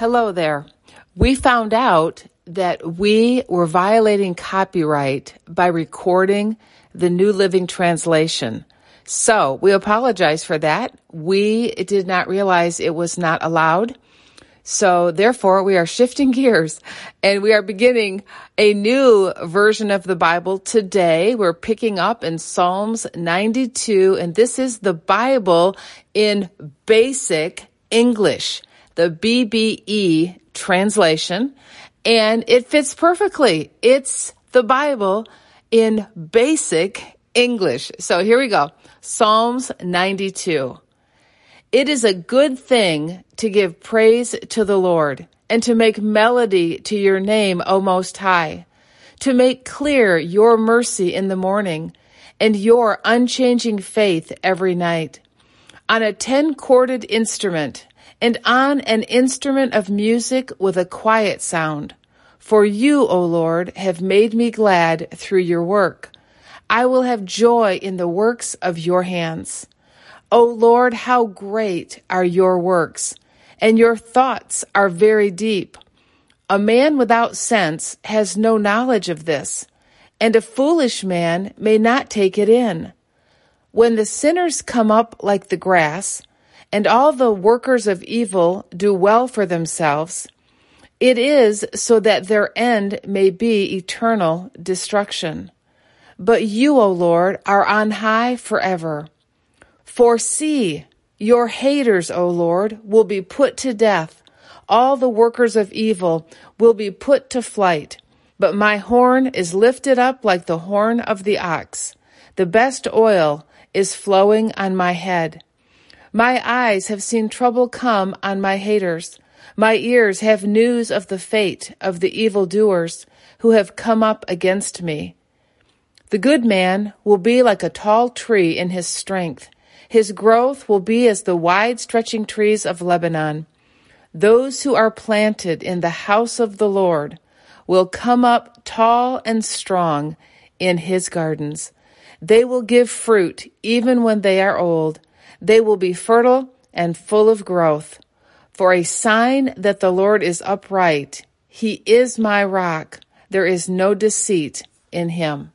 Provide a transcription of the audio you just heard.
Hello there. We found out that we were violating copyright by recording the New Living Translation. So we apologize for that. We did not realize it was not allowed. So therefore we are shifting gears and we are beginning a new version of the Bible today. We're picking up in Psalms 92 and this is the Bible in basic English, the BBE translation, and it fits perfectly. It's the Bible in basic English. So here we go. Psalms 92. It is a good thing to give praise to the Lord and to make melody to your name, O Most High, to make clear your mercy in the morning and your unchanging faith every night. On a ten chorded instrument and on an instrument of music with a quiet sound. For you, O Lord, have made me glad through your work. I will have joy in the works of your hands. O Lord, how great are your works, and your thoughts are very deep. A man without sense has no knowledge of this, and a foolish man may not take it in. When the sinners come up like the grass, and all the workers of evil do well for themselves, it is so that their end may be eternal destruction. But you, O Lord, are on high forever. For see, your haters, O Lord, will be put to death. All the workers of evil will be put to flight. But my horn is lifted up like the horn of the ox. The best oil is flowing on my head. My eyes have seen trouble come on my haters. My ears have news of the fate of the evildoers who have come up against me. The good man will be like a tall tree in his strength. His growth will be as the wide stretching trees of Lebanon. Those who are planted in the house of the Lord will come up tall and strong in his gardens. They will give fruit even when they are old. They will be fertile and full of growth. For a sign that the Lord is upright, he is my rock. There is no deceit in him.